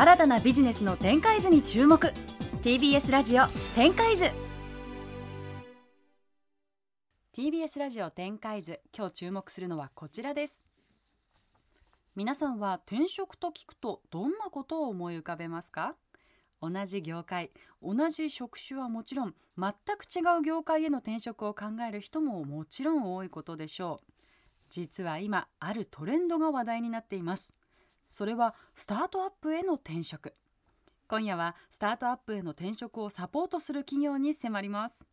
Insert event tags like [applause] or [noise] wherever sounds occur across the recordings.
新たなビジネスの展開図に注目。TBS ラジオ展開図。TBS ラジオ展開図今日注目するのはこちらです。皆さんは転職と聞くとどんなことを思い浮かべますか？同じ業界同じ職種はもちろん全く違う業界への転職を考える人ももちろん多いことでしょう。実は今あるトレンドが話題になっています。それはスタートアップへの転職。今夜はスタートアップへの転職をサポートする企業に迫ります。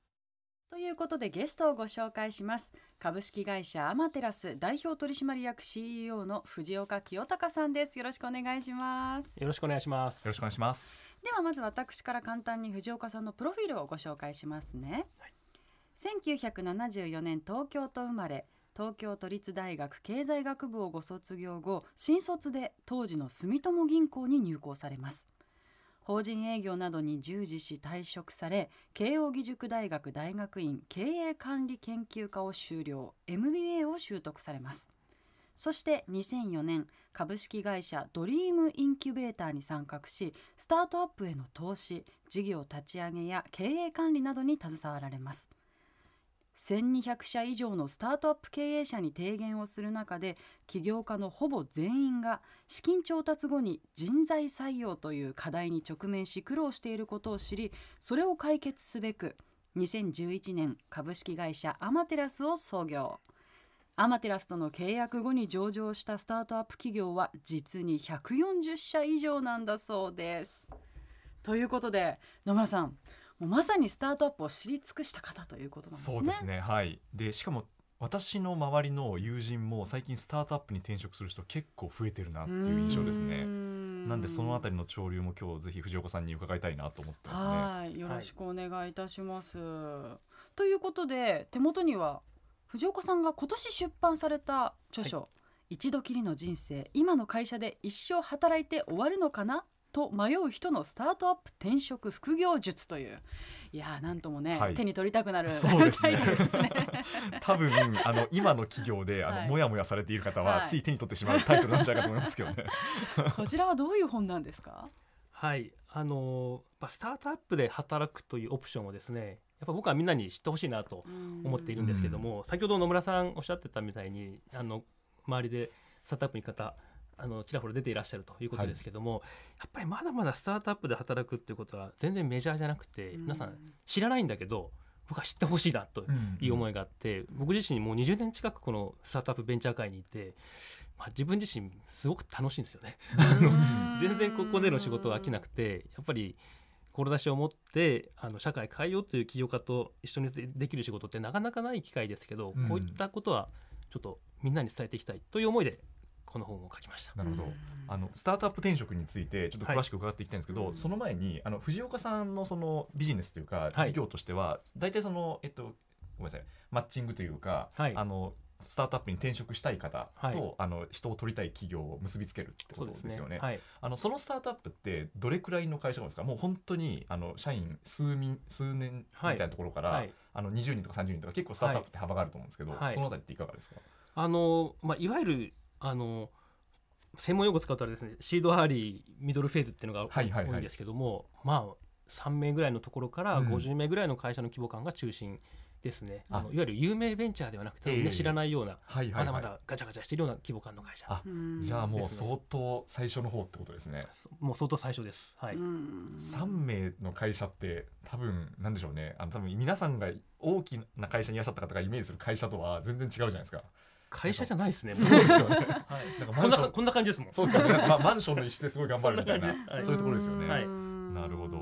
ということでゲストをご紹介します。株式会社アマテラス代表取締役 CEO の藤岡清隆さんです。よろしくお願いします。よろしくお願いします。よろしくお願いします。ではまず私から簡単に藤岡さんのプロフィールをご紹介しますね、はい、1974年東京都生まれ東京都立大学経済学部をご卒業後新卒で当時の住友銀行に入行されます。法人営業などに従事し退職され慶應義塾大学大学院経営管理研究科を修了 MBA を取得されます。そして2004年株式会社ドリームインキュベーターに参画しスタートアップへの投資事業立ち上げや経営管理などに携わられます。1200社以上のスタートアップ経営者に提言をする中で起業家のほぼ全員が資金調達後に人材採用という課題に直面し苦労していることを知りそれを解決すべく2011年株式会社アマテラスを創業アマテラスとの契約後に上場したスタートアップ企業は実に140社以上なんだそうです。ということで野村さんもうまさにスタートアップを知り尽くした方ということなんですね。そうですねはいでしかも私の周りの友人も最近スタートアップに転職する人結構増えてるなっていう印象ですね。なんでそのあたりの潮流も今日ぜひ藤岡さんに伺いたいなと思ってますね。はいよろしくお願いいたします。はい、ということで手元には藤岡さんが今年出版された著書、はい、一度きりの人生今の会社で一生働いて終わるのかなと迷う人のスタートアップ転職副業術という。いやなんともね、はい、手に取りたくなるそうですね。[laughs] 多分あの今の企業であの、はい、もやもやされている方は、はい、つい手に取ってしまうタイトルなんじゃないかと思いますけどね。こちらはどういう本なんですか？はい。あのスタートアップで働くというオプションをですねやっぱ僕はみんなに知ってほしいなと思っているんですけども先ほど野村さんおっしゃってたみたいにあの周りでスタートアップに方あのちらほら出ていらっしゃるということですけども、はい、やっぱりまだまだスタートアップで働くっていうことは全然メジャーじゃなくて、うん、皆さん知らないんだけど僕は知ってほしいなという思いがあって、うん、僕自身もう20年近くこのスタートアップベンチャー界にいて、まあ、自分自身すごく楽しいんですよね。[laughs] 全然ここでの仕事は飽きなくてやっぱり志を持ってあの社会変えようという起業家と一緒にできる仕事ってなかなかない機会ですけど、うん、こういったことはちょっとみんなに伝えていきたいという思いでこの本を書きました。なるほど、あのスタートアップ転職についてちょっと詳しく伺っていきたいんですけど、はい、その前にあの藤岡さんのそのビジネスというか事業としては、はい、大体そのえっとごめんなさい。マッチングというか、はい、あのスタートアップに転職したい方と、はい、あの人を取りたい企業を結びつけるってことですよね。そ、ね。はい、あのそのスタートアップってどれくらいの会社なんですか？もう本当にあの社員数人数年みたいなところから、はい、あの20人とか30人とか結構スタートアップって幅があると思うんですけど、そのあたりっていかがですか？あのまあいわゆるあの専門用語使ったらですねシードアーリーミドルフェーズっていうのが多いんですけども、まあ3名ぐらいのところから50名ぐらいの会社の規模感が中心ですね、うん、あのいわゆる有名ベンチャーではなくて、ね、知らないような、はいはいはい、まだまだガチャガチャしているような規模感の会社じゃあもう相当最初の方ってことですね。もう相当最初です。はい。3名の会社って多分なんでしょうね。あの多分皆さんが大きな会社にいらっしゃった方がイメージする会社とは全然違うじゃないですか会社じゃないですね。そうですよね。はい。なんかこんなこんな感じですもん。そうですよね。まあマンションの一室ですごい頑張るみたいな、そういうところですよね。はい。なるほど。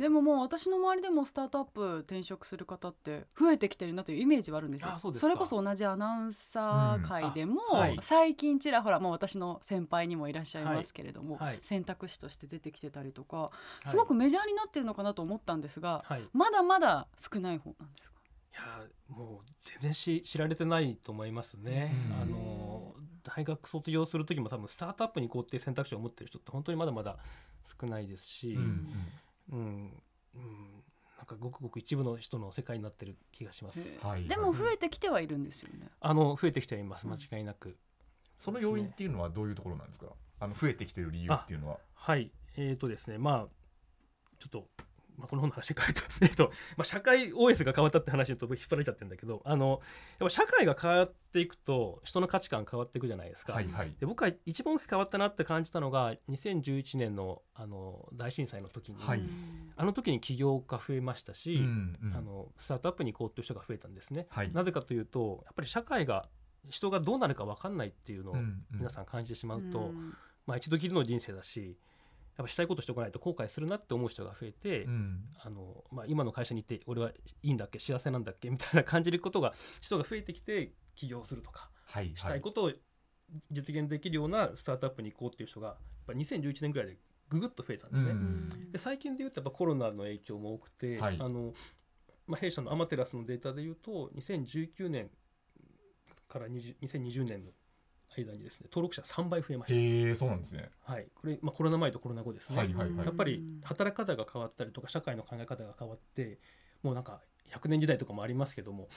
でももう私の周りでもスタートアップ転職する方って増えてきてるなというイメージはあるんですよ。それこそ同じアナウンサー界でも、最近ちらほらもう私の先輩にもいらっしゃいますけれども、選択肢として出てきてたりとか、すごくメジャーになってるのかなと思ったんですが、まだまだ少ない方なんですか？いやもう全然し知られてないと思いますね。あの大学卒業する時も多分スタートアップに行こうっていう選択肢を持ってる人って本当にまだまだ少ないですし、うん、うん、うん、なんかごくごく一部の人の世界になってる気がします。でも増えてきてはいるんですよね。あの増えてきています間違いなく。その要因っていうのはどういうところなんですか？あの増えてきてる理由っていうのは。はい。えっ、ー、とですねまあちょっとまあ、この本の話変えた、[laughs] えっとまあ、社会 OS が変わったって話にと引っ張られちゃってるんだけどあのやっぱ社会が変わっていくと人の価値観変わっていくじゃないですか。はいはい、で僕は一番大きく変わったなって感じたのが2011年のあの大震災の時に、はい、あの時に起業家増えましたし、うんうん、あのスタートアップに行こうという人が増えたんですね。はい、なぜかというとやっぱり社会が人がどうなるか分かんないっていうのを皆さん感じてしまうと、うんうん、まあ、一度きりの人生だしやっぱしたいことしておかないと後悔するなって思う人が増えて、うん、あのまあ、今の会社に行って俺はいいんだっけ幸せなんだっけみたいな感じることが人が増えてきて起業するとか、はい、したいことを実現できるようなスタートアップに行こうっていう人がやっぱ2011年ぐらいでぐぐっと増えたんですね。うん、で最近で言うとやっぱコロナの影響も多くて、はい、あのまあ、弊社のアマテラスのデータで言うと2019年から2020年の間にですね登録者3倍増えました。へえそうなんですね。はい。これ、まあ、コロナ前とコロナ後ですね、はいはいはい、やっぱり働き方が変わったりとか社会の考え方が変わってもうなんか100年時代とかもありますけども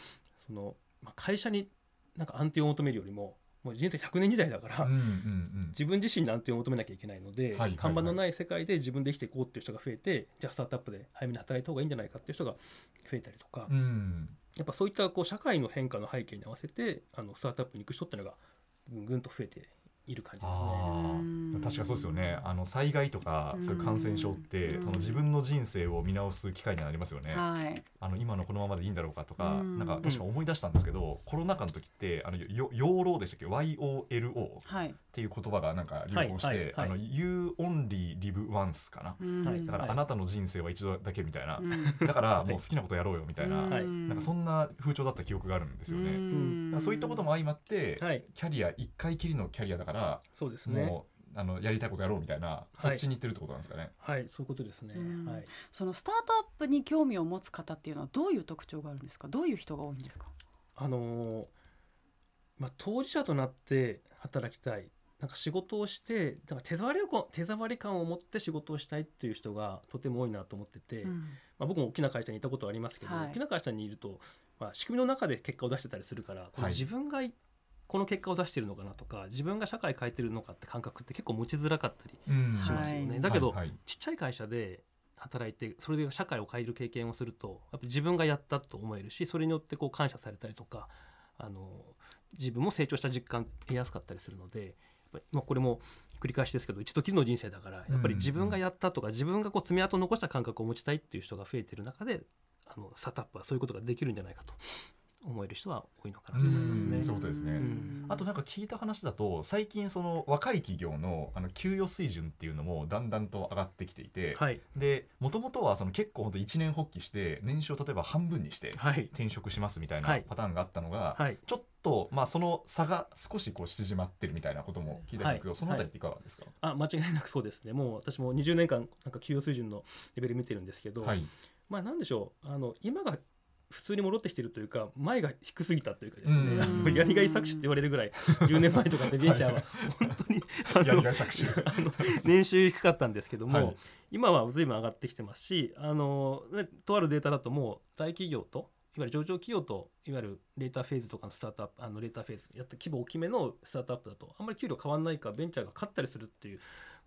その、まあ、会社になんか安定を求めるよりももう人生100年時代だから、うんうんうん、自分自身に安定を求めなきゃいけないので、はいはいはい、看板のない世界で自分で生きていこうっていう人が増えてじゃあスタートアップで早めに働いた方がいいんじゃないかっていう人が増えたりとか、うん、やっぱそういったこう社会の変化の背景に合わせてあのスタートアップに行く人っていうのがぐんぐんと増えている感じですね。確かそうですよね。あの災害とかそういう感染症ってその自分の人生を見直す機会になりますよね。はい、あの今のこのままでいいんだろうかとか、なんか確か思い出したんですけど、コロナ禍の時ってあの養老でしたっけ？YOLO っていう言葉がなんか流行して、あの You only live once かな。だからあなたの人生は一度だけみたいな。だからもう好きなことやろうよみたいな、なんかそんな風潮だった記憶があるんですよね。そういったことも相まって、キャリア一回きりのキャリアだから。らそうですねもうあのやりたいことやろうみたいな、そっちに行ってるってことなんですかね。はい、そういうことですね。はい。そのスタートアップに興味を持つ方っていうのはどういう特徴があるんですか？どういう人が多いんですか？あのー、まあ当事者となって働きたい。なんか仕事をしてなんか手触りを手触り感を持って仕事をしたいっていう人がとても多いなと思ってて、うん、まあ、僕も大きな会社にいたことはありますけど、はい、大きな会社にいると、まあ、仕組みの中で結果を出してたりするから、はい、自分がこの結果を出してるのかなとか自分が社会変えてるのかって感覚って結構持ちづらかったりしますよね。うん、だけど、はいはい、ちっちゃい会社で働いてそれで社会を変える経験をするとやっぱ自分がやったと思えるしそれによってこう感謝されたりとかあの自分も成長した実感得やすかったりするので、まあ、これも繰り返しですけど一度きりの人生だからやっぱり自分がやったとか自分がこう爪痕を残した感覚を持ちたいっていう人が増えてる中であのスタートアップはそういうことができるんじゃないかと思える人は多いのかなと思いますね。そうですね。あとなんか聞いた話だと最近その若い企業のあの給与水準っていうのもだんだんと上がってきていて、はい、でもともとはその結構本当一年発起して年収を例えば半分にして転職しますみたいなパターンがあったのが、はい、ちょっとまあその差が少しこう縮まってるみたいなことも聞いたんですけど、はい、そのあたりっていかがですか？あ間違いなくそうですね。もう私も20年間なんか給与水準のレベル見てるんですけど、まあなんでしょう。あの今が普通に戻ってきてるというか前が低すぎたというかですね、あのやりがい搾取って言われるぐらい10年前とかでベンチャーは本当に [laughs] あの [laughs] あの年収低かったんですけども、はい、今は随分上がってきてますしあの、ね、とあるデータだともう大企業といわゆる上場企業といわゆるレーターフェーズとかのスタートアップあのレーターフェーズやった規模大きめのスタートアップだとあんまり給料変わらないかベンチャーが勝ったりするっていう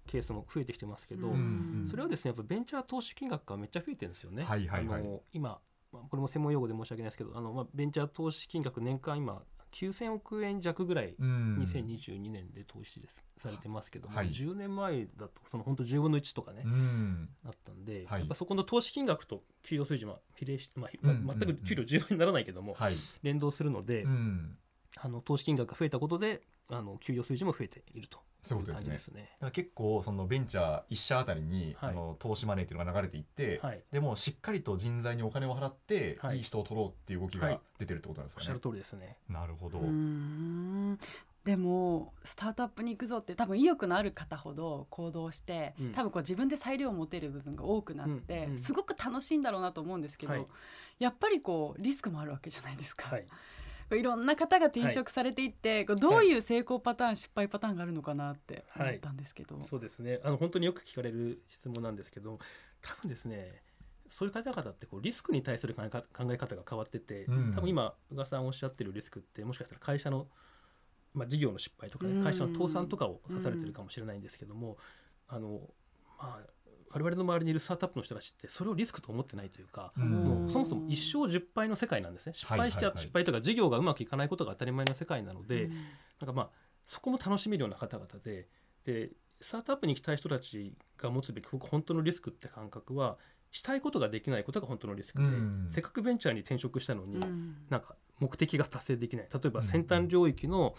ケースも増えてきてますけど、それはですねやっぱベンチャー投資金額がめっちゃ増えてるんですよね。はいはいはい、あの今まあ、これも専門用語で申し訳ないですけどあの、まあ、ベンチャー投資金額年間今9000億円弱ぐらい2022年で投資されてますけども、はい、10年前だとその本当10分の1とかね、なったんで、はい、やっぱそこの投資金額と給与水準は比例して、まあまあ、全く給料10倍にならないけども、連動するので、あの投資金額が増えたことであの給与水準も増えているとそうですね。すねだから結構そのベンチャー1社あたりに、はい、あの投資マネーっていうのが流れていって、はい、でもしっかりと人材にお金を払って、はい、いい人を取ろうっていう動きが出てるってことなんですかね。おっしゃる通りですね。なるほど。でもスタートアップに行くぞって多分意欲のある方ほど行動して、うん、多分こう自分で裁量を持てる部分が多くなって、うんうん、すごく楽しいんだろうなと思うんですけど、やっぱりこうリスクもあるわけじゃないですか。いろんな方が転職されていって、はい、どういう成功パターン、はい、失敗パターンがあるのかなって思ったんですけど、はい、そうですね。あの本当によく聞かれる質問なんですけど多分ですねそういう方々ってこうリスクに対する考え方が変わってて、うん、多分今宇賀さんおっしゃってるリスクってもしかしたら会社の、まあ、事業の失敗とか、ね、会社の倒産とかを指されてるかもしれないんですけども、うん、あのまあ我々の周りにいるスタートアップの人たちってそれをリスクと思ってないというか、もうそもそも一生10敗の世界なんですね。失敗しちゃ、失敗とか事業がうまくいかないことが当たり前の世界なので、なんかまあそこも楽しめるような方々ででスタートアップに行きたい人たちが持つべき本当のリスクって感覚はしたいことができないことが本当のリスクで、せっかくベンチャーに転職したのに、なんか目的が達成できない。例えば先端領域の、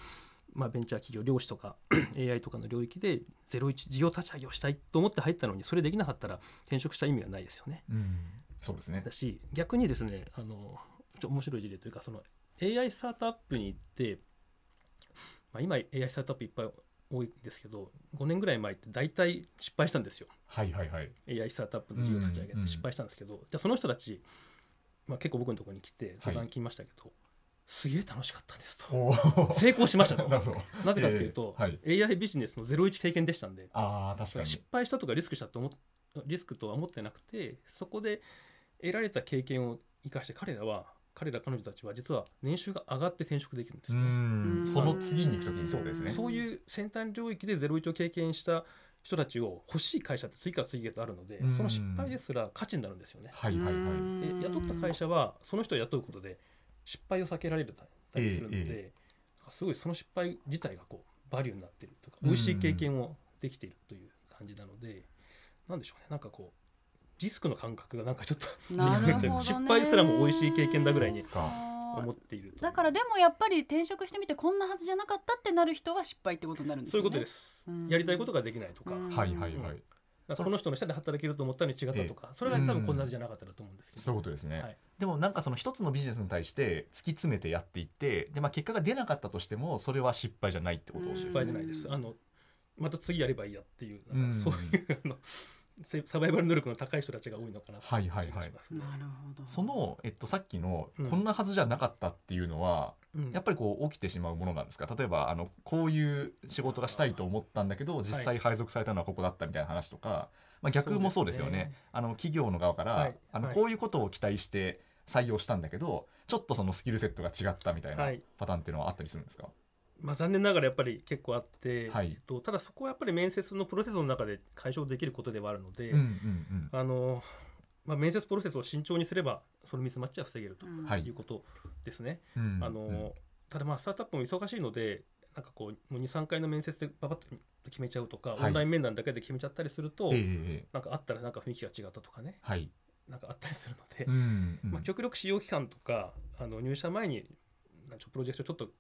まあ、ベンチャー企業漁師とか [clears throat] AI とかの領域で01事業立ち上げをしたいと思って入ったのにそれできなかったら転職した意味がないですよね。うん、そうですね。だし逆にですねあの面白い事例というかその AI スタートアップに行って、まあ、今 AI スタートアップいっぱい多いんですけど5年ぐらい前って大体失敗したんですよ。はいはいはい、AI スタートアップの事業立ち上げて失敗したんですけど、うんうん、じゃあその人たち、まあ、結構僕のところに来て相談聞きましたけど、はいすげえ楽しかったですと。成功しました [laughs] となぜかっていうと、えーはい、AI ビジネスのゼロ一経験でしたんで。あ確かに。失敗したとかリスクしたと思リスクとは思ってなくてそこで得られた経験を生かして彼らは彼ら彼女たちは実は年収が上がって転職できるんですよね。その次に行く時にそうですね。そう。いう先端領域でゼロ一を経験した人たちを欲しい会社って次から次へとあるのでその失敗ですら価値になるんですよね。はいはいはい、で雇った会社はその人を雇うことで失敗を避けられたりするので、ええ、すごいその失敗自体がこうバリューになってるとか美味しい経験をできているという感じなので、なんでしょうね。なんかこうリスクの感覚がなんかちょっとね、失敗すらも美味しい経験だぐらいに思っているだからでもやっぱり転職してみてこんなはずじゃなかったってなる人は失敗ってことになるんですよね。そういうことです、やりたいことができないとか、はいはいはい、この人の下で働けると思ったのに違ったとか、それが多分こんなじゃなかったと思うんですけど、そういうことですね、はい、でもなんかその一つのビジネスに対して突き詰めてやっていってで、まあ、結果が出なかったとしてもそれは失敗じゃないってことですね。失敗じゃないです。あのまた次やればいいやっていうなんかそういうあのサバイバル能力の高い人たちが多いのかなとはいはいはい、なるほど。その、えっと、さっきの、こんなはずじゃなかったっていうのは、うん、やっぱりこう起きてしまうものなんですか？例えばあのこういう仕事がしたいと思ったんだけど実際配属されたのはここだったみたいな話とか、まあ、逆もそうですよね、ね、あの企業の側から、はい、あのこういうことを期待して採用したんだけどちょっとそのスキルセットが違ったみたいなパターンっていうのはあったりするんですか、まあ、残念ながらやっぱり結構あって、はい、えっと、ただそこはやっぱり面接のプロセスの中で解消できることではあるので、うんうんうん、あのまあ、面接プロセスを慎重にすればそのミスマッチは防げるということですね。あのただまあスタートアップも忙しいのでなんかこう23回の面接でパパッと決めちゃうとか、はい、オンライン面談だけで決めちゃったりすると、えー、なんかあったらなんか雰囲気が違ったとかね、はい、なんかあったりするので、うんうん、まあ、極力使用期間とかあの入社前にプロジェクトちょっと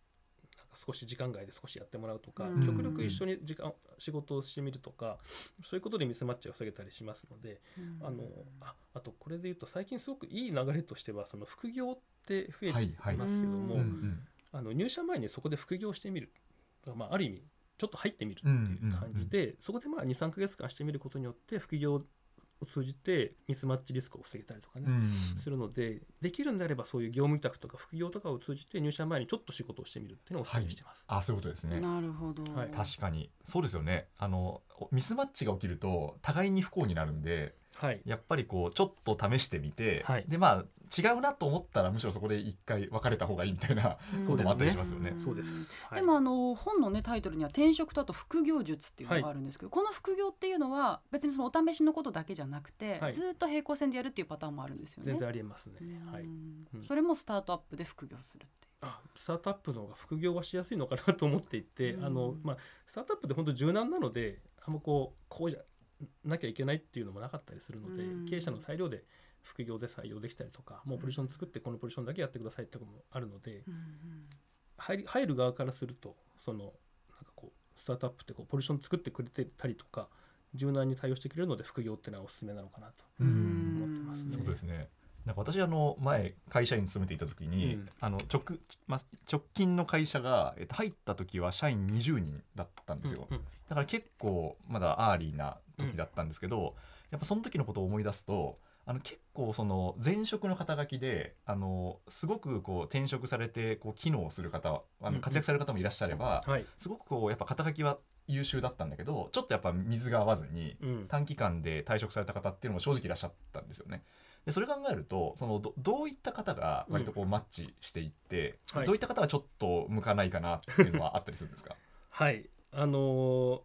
少し時間外で少しやってもらうとか、うん、極力一緒に時間仕事をしてみるとかそういうことでミスマッチを防げたりしますので、うん、あのああとこれで言うと最近すごくいい流れとしてはその副業って増えていますけども、はいはい、あの入社前にそこで副業してみる。まあ、ある意味ちょっと入ってみるっていう感じで、うんうんうん、そこでまあ23か月間してみることによって副業を通じてミスマッチリスクを防げたりとかね、うん、するのでできるんであればそういう業務委託とか副業とかを通じて入社前にちょっと仕事をしてみるっていうのをお勧めしてます。はい、あそういうことですね。なるほど、はい、確かに。そうですよね。あのミスマッチが起きると互いに不幸になるんではい、やっぱりこうちょっと試してみて、はい、でまあ違うなと思ったらむしろそこで一回別れた方がいいみたいなこともあったりしますよね。そうです、でもあの本のねタイトルには転職とあと副業術っていうのがあるんですけど、この副業っていうのは別にそのお試しのことだけじゃなくて、ずっと平行線でやるっていうパターンもあるんですよね。全然ありえますね。はい。それもスタートアップで副業するって。あスタートアップの方が副業はしやすいのかなと思っていて、あのまあスタートアップって本当柔軟なのであんまこうこうじゃなきゃいけないっていうのもなかったりするので、経営者の裁量で副業で採用できたりとかもうポジション作ってこのポジションだけやってくださいってこともあるので、入り入る側からするとそのなんかこうスタートアップってこうポジション作ってくれてたりとか柔軟に対応してくれるので副業っていうのはおすすめなのかなと思ってますね。そうですねなんか私あの前会社員勤めていた時に、うん、あの直まあ、直近の会社が、えっと、入った時は社員20人だったんですよ、うんうん、だから結構まだアーリーな時だったんですけど、うん、やっぱその時のことを思い出すとあの結構その前職の肩書きであのすごくこう転職されてこう機能する方あの活躍される方もいらっしゃれば、うんうんはい、すごくこうやっぱ肩書きは優秀だったんだけどちょっとやっぱ水が合わずに短期間で退職された方っていうのも正直いらっしゃったんですよね。でそれ考えるとそのどどういった方が割とこうマッチしていって、うんはい、どういった方はちょっと向かないかなっていうのはあったりするんですか？[laughs] はい。あのー、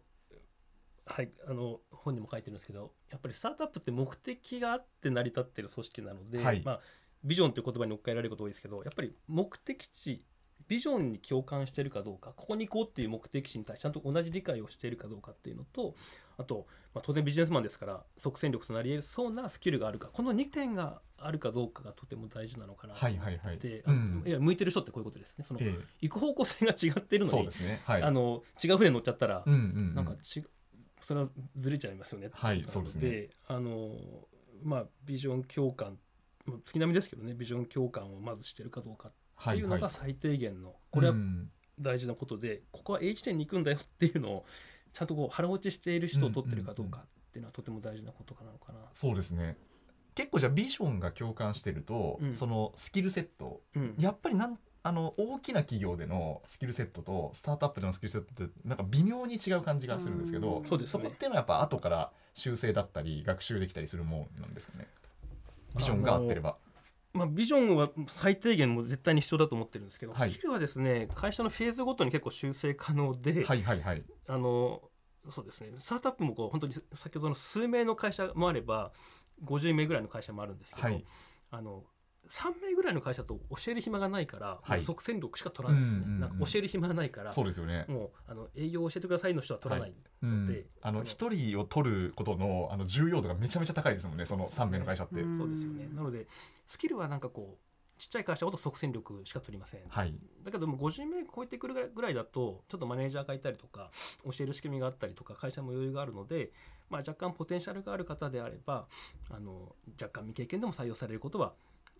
はい。あの本にも書いてるんですけどやっぱりスタートアップって目的があって成り立ってる組織なので、はい、まあ、ビジョンという言葉に置き換えられること多いですけどやっぱり目的地ビジョンに共感しているかどうかここに行こうっていう目的地に対してちゃんと同じ理解をしているかどうかっていうのとあと、まあ、当然ビジネスマンですから即戦力となり得そうなスキルがあるかこの2点があるかどうかがとても大事なのかなと思って、はいはいはい。うん、いや向いてる人ってこういうことですね。その、ええ、行く方向性が違ってるのに、ね。はい、あの違う船に乗っちゃったら、うんうんうん、なんかちそれはずれちゃいますよねはいそうですね。あのまあビジョン共感月並みですけどねビジョン共感をまずしてるかどうかっていうのが最低限の、これは大事なことで、ここは A 地点に行くんだよっていうのをちゃんとこう腹落ちしている人を取ってるかどうかっていうのはとても大事なことかなのかな。そうですね。結構じゃあビジョンが共感してると、うん、そのスキルセット、うん、やっぱりなんあの大きな企業でのスキルセットとスタートアップでのスキルセットってなんか微妙に違う感じがするんですけど、そ、ね、こっていうのはやっぱ後から修正だったり学習できたりするもんなんですかね。ビジョンが合ってれば。まあ、ビジョンは最低限も絶対に必要だと思ってるんですけど、はい、スキルはですね会社のフェーズごとに結構修正可能で、はいはいはい、あのそうですね。スタートアップもこう本当に先ほどの数名の会社もあれば50名ぐらいの会社もあるんですけど、はい、あの3名ぐらいの会社と教える暇がないから、はい、即戦力しか取らないですね、うんうんうん、なんか教える暇がないからそうですよね。もうあの営業を教えてくださいの人は取らない。ので、はい。うん、あの一人を取ることのあの重要度がめちゃめちゃ高いですもんねその3名の会社って、そうですよね。なのでスキルはなんかこうちっちゃい会社ほど即戦力しか取りません、はい、だけども50名超えてくるぐらいだとちょっとマネージャーがいたりとか教える仕組みがあったりとか会社も余裕があるので、まあ、若干ポテンシャルがある方であればあの若干未経験でも採用されることはあ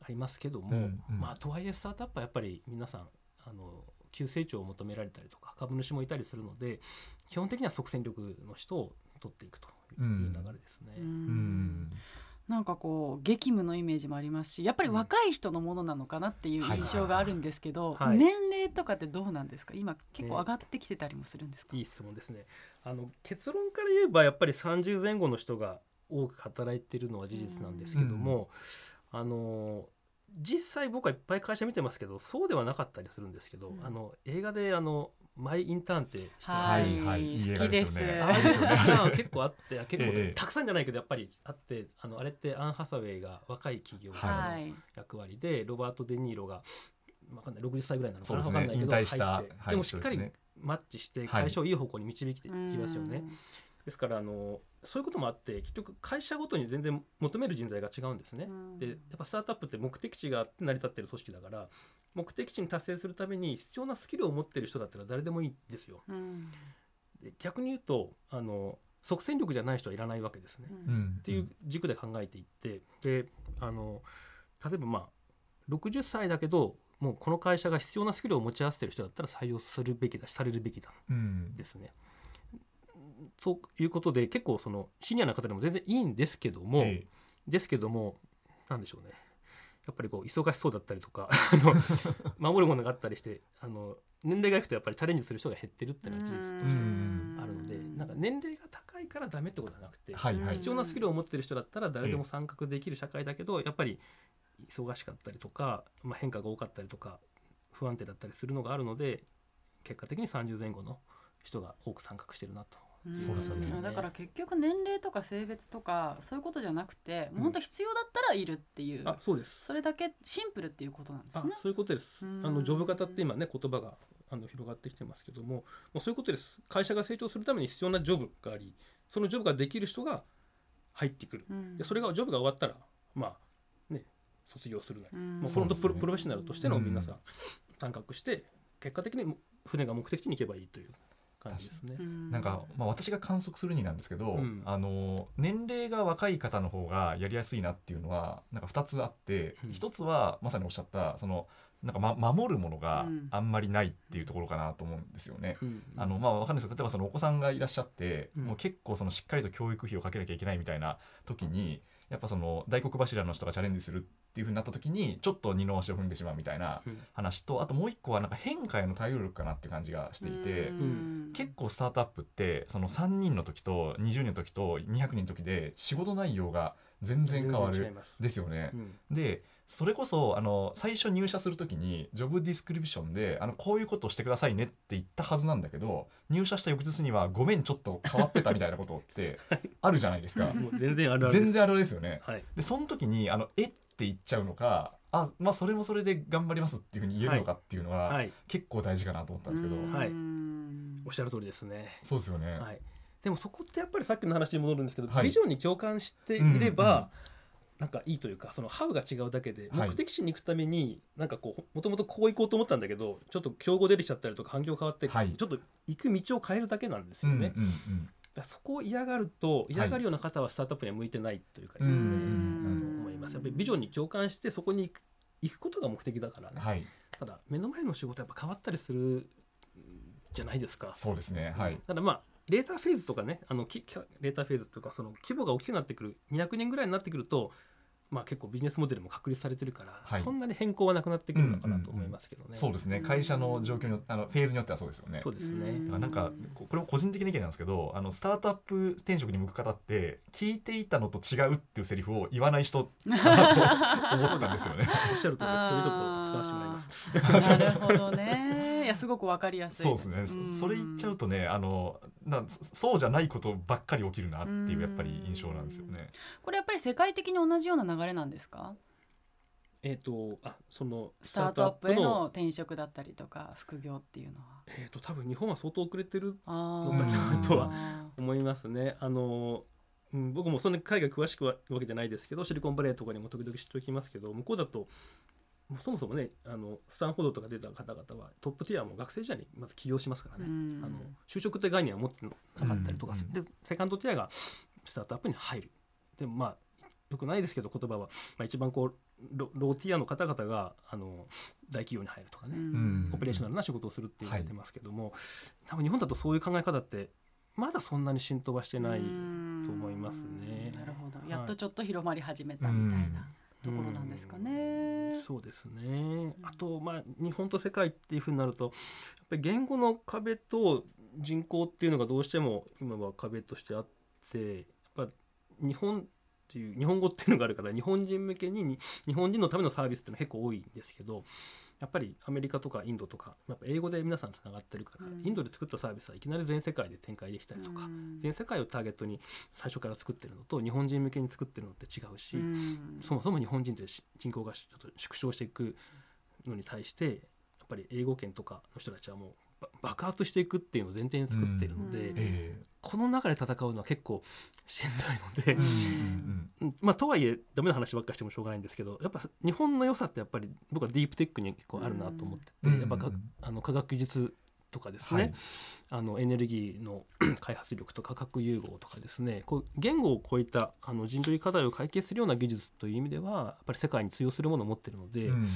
りますけども、うんうん、まあ、とはいえスタートアップはやっぱり皆さんあの急成長を求められたりとか株主もいたりするので基本的には即戦力の人を取っていくという流れですね。うん。うん。なんかこう激務のイメージもありますしやっぱり若い人のものなのかなっていう印象があるんですけど、年齢とかってどうなんですか？今結構上がってきてたりもするんですか、ね、いい質問ですね。あの結論から言えばやっぱり30前後の人が多く働いているのは事実なんですけども、あの実際僕はいっぱい会社見てますけどそうではなかったりするんですけど、うん、あの映画であのマイインターンって知ってますはいはい、好きです。あれですよね。結構あって結構、[laughs] えたくさんじゃないけどやっぱりあってあのあれってアンハサウェイが若い企業の役割で、はい、ロバートデニーロがわかんない60歳ぐらいなのかな、ね、わかんないけど入って、はい、でもしっかりマッチして会社をいい方向に導いてきますよね。ですからあのそういうこともあって結局会社ごとに全然求める人材が違うんですね。でやっぱスタートアップって目的地があって成り立ってる組織だから目的地に達成するために必要なスキルを持ってる人だったら誰でもいいんですよ。で逆に言うとあの即戦力じゃない人はいらないわけですね。うん、っていう軸で考えていってであの例えばまあ60歳だけどもうこの会社が必要なスキルを持ち合わせてる人だったら採用するべきだしされるべきだ、うん、ですね。ということで結構そのシニアな方でも全然いいんですけども、ええ、ですけども何でしょうね。やっぱりこう忙しそうだったりとか [laughs] [laughs] 守るものがあったりしてあの年齢がいくとやっぱりチャレンジする人が減ってるっていうのは事実としてあるのでなんか年齢が高いからダメってことはなくて、はいはい、必要なスキルを持ってる人だったら誰でも参画できる社会だけど、やっぱり忙しかったりとか、まあ、変化が多かったりとか不安定だったりするのがあるので結果的に30前後の人が多く参画してるなとそうですよね。だから結局年齢とか性別とかそういうことじゃなくて、もう本当必要だったらいるっていうあそうです。それだけシンプルっていうことなんですね。そういうことです。あのジョブ型って今ね言葉があの広がってきてますけどももうそういうことです。会社が成長するために必要なジョブがありそのジョブができる人が入ってくる、うん、でそれがジョブが終わったらまあね卒業するなり、うん、もうフロントプロ,、プロフェッショナルとしての皆さん参画して結果的に船が目的地に行けばいいという感じですね。なんか、まあ、私が観測するになんですけど、うん、あの年齢が若い方の方がやりやすいなっていうのはなんか2つあって、うん、1つはまさにおっしゃったそのなんか、ま、守るものがあんまりないっていうところかなと思うんですよね。うん、あのまあ、わかんないですけど例えばそのお子さんがいらっしゃって、もう結構そのしっかりと教育費をかけなきゃいけないみたいな時にやっぱその大黒柱の人がチャレンジするっていうふうになった時にちょっと二の足を踏んでしまうみたいな話と、あともう一個はなんか変化への対応力かなって感じがしていて、結構スタートアップってその3人の時と20人の時と200人の時で仕事内容が全然変わるですよね。でそれこそあの最初入社するときにジョブディスクリプションであのこういうことをしてくださいねって言ったはずなんだけど入社した翌日にはごめんちょっと変わってたみたいなことってあるじゃないですか。[laughs] 全然あるある全然あるですよね、はい、でその時にあのえって言っちゃうのかあまあそれもそれで頑張りますっていうふうに言えるのかっていうのは、はい、結構大事かなと思ったんですけど、はい、おっしゃる通りですね。そうですよね、はい、でもそこってやっぱりさっきの話に戻るんですけど、ビジョンに共感していれば、うんうんなんかいいというかそのハウが違うだけで目的地に行くためになんかこうもともとこう行こうと思ったんだけどちょっと競合出てきちゃったりとか環境変わって、ちょっと行く道を変えるだけなんですよね。そこを嫌がると嫌がるような方はスタートアップには向いてないというかですね、はい、思います。やっぱりビジョンに共感してそこに行くことが目的だから。ね、はい、ただ目の前の仕事はやっぱ変わったりするじゃないですか。そうですね。はい。ただまあレーターフェーズとかねあのレーターフェーズとかその規模が大きくなってくる200年ぐらいになってくるとまあ、結構ビジネスモデルも確立されてるから、はい、そんなに変更はなくなってくるのかなと思いますけどね。うんうんうん、そうですね会社の状況にあのフェーズによってはそうですよね。そうですねだからなんかこれも個人的な意見なんですけどあのスタートアップ転職に向く方って聞いていたのと違うっていうセリフを言わない人かなと思ったんですよね。[laughs] おっしゃるとりですそれちょっと使わせてもらいます。[laughs] [laughs] なるほどね。いやすごくわかりやすいそうですね。それ言っちゃうとねあのなそうじゃないことばっかり起きるなっていうやっぱり印象なんですよね。これやっぱり世界的に同じような流れなんですか？えーと、あそのスタートアップへの転職だったりとか副業っていうのは、えーと、多分日本は相当遅れてるのかなとは思いますね。あのうん、僕もそんなに海外詳しくはわけじゃないですけどシリコンバレーとかにも時々出張きますけど向こうだとそもそもねあのスタンフォードとか出た方々はトップティアも学生時代にまず起業しますからね、あの就職って概念は持ってなかったりとか、でセカンドティアがスタートアップに入る。でもまあよくないですけど言葉は、まあ、一番こうロローティアの方々があの大企業に入るとかね、オペレーショナルな仕事をするって言われてますけども、はい、多分日本だとそういう考え方ってまだそんなに浸透はしてないと思いますね。なるほど。やっとちょっぱ広まり始めたみたいな。ところなんですかね。うそうですね。あとまあ日本と世界っていうふうになるとやっぱり言語の壁と人口っていうのがどうしても今は壁としてあってやっぱ日本っていう日本語っていうのがあるから日本人向けに日本人のためのサービスっていうのは結構多いんですけどやっぱりアメリカとかインドとかやっぱ英語で皆さんつながってるから、うん、インドで作ったサービスはいきなり全世界で展開できたりとか、うん、全世界をターゲットに最初から作ってるのと日本人向けに作ってるのって違うし、うん、そもそも日本人って人口がちょっと縮小していくのに対してやっぱり英語圏とかの人たちはもう爆発していくっていうのを前提に作ってるので、この中で戦うのは結構しんどいので、まあとはいえダメな話ばっかりしてもしょうがないんですけどやっぱ日本の良さってやっぱり僕はディープテックに結構あるなと思ってて、やっぱあの科学技術とかですね、はい、あのエネルギーの開発力と価格融合とかですねこう言語を超えたあの人類課題を解決するような技術という意味ではやっぱり世界に通用するものを持っているので、うんうん、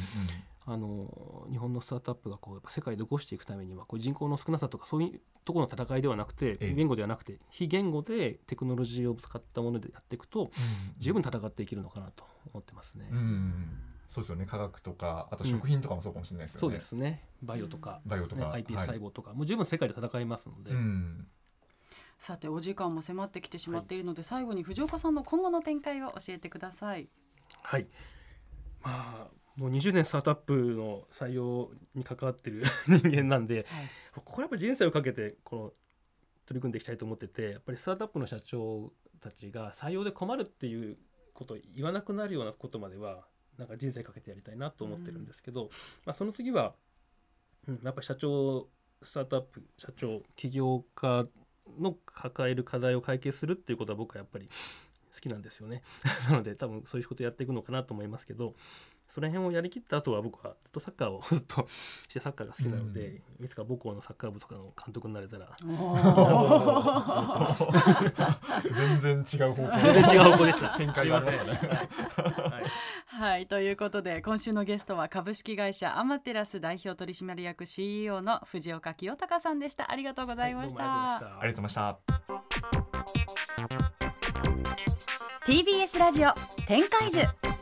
あの日本のスタートアップがこうやっぱ世界で起こしていくためにはこう人口の少なさとかそういうところの戦いではなくて、言語ではなくて非言語でテクノロジーを使ったものでやっていくと、十分戦っていけるのかなと思ってますね。うん。そうですよね。科学とかあと食品とかもそうかもしれないですよね。そうですね。バイオとか、バイオとか、ね、iPS 細胞とか、はい、もう十分世界で戦いますので。さてお時間も迫ってきてしまっているので、はい、最後に藤岡さんの今後の展開を教えてください。はい。まあもう20年スタートアップの採用に関わってる [laughs] 人間なんで、はい、これやっぱ人生をかけてこの取り組んでいきたいと思っててやっぱりスタートアップの社長たちが採用で困るっていうことを言わなくなるようなことまではなんか人生かけてやりたいなと思ってるんですけど、うん、まあ、その次は、うん、やっぱ社長スタートアップ社長起業家の抱える課題を解決するっていうことは僕はやっぱり好きなんですよね。[laughs] なので多分そういうことやっていくのかなと思いますけどその辺をやりきった後は僕はずっとサッカーを [laughs] ずっとしてサッカーが好きなので、うん、いつか母校のサッカー部とかの監督になれたら全然違う方向全然違う方向でした展開がありましたねはい、[laughs] はい、ということで今週のゲストは株式会社アマテラス代表取締役 CEO の藤岡清隆さんでした。ありがとうございました、はい、ありがとうございました。TBS ラジオ展開図